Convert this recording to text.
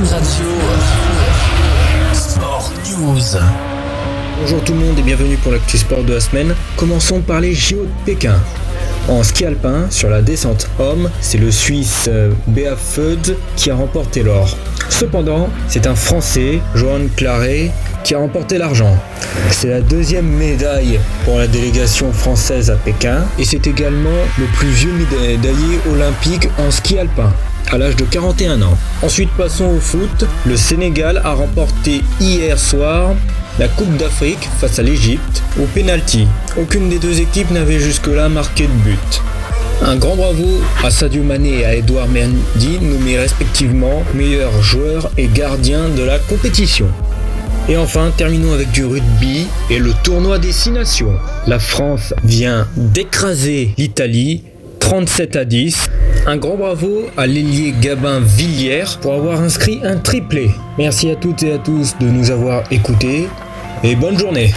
Radio, Sport News. Bonjour tout le monde et bienvenue pour l'actu sport de la semaine. Commençons par les JO de Pékin. En ski alpin, sur la descente homme, c'est le Suisse euh, Bea Feud qui a remporté l'or. Cependant, c'est un Français, Johan Claret, qui a remporté l'argent. C'est la deuxième médaille pour la délégation française à Pékin et c'est également le plus vieux médaillé olympique en ski alpin à l'âge de 41 ans. Ensuite passons au foot. Le Sénégal a remporté hier soir la Coupe d'Afrique face à l'Égypte au penalty. Aucune des deux équipes n'avait jusque-là marqué de but. Un grand bravo à Sadio Mané et à Edouard Mendy, nommés respectivement meilleurs joueurs et gardiens de la compétition. Et enfin, terminons avec du rugby et le tournoi des six nations. La France vient d'écraser l'Italie 37 à 10. Un grand bravo à l'ailier Gabin Villière pour avoir inscrit un triplé. Merci à toutes et à tous de nous avoir écoutés et bonne journée.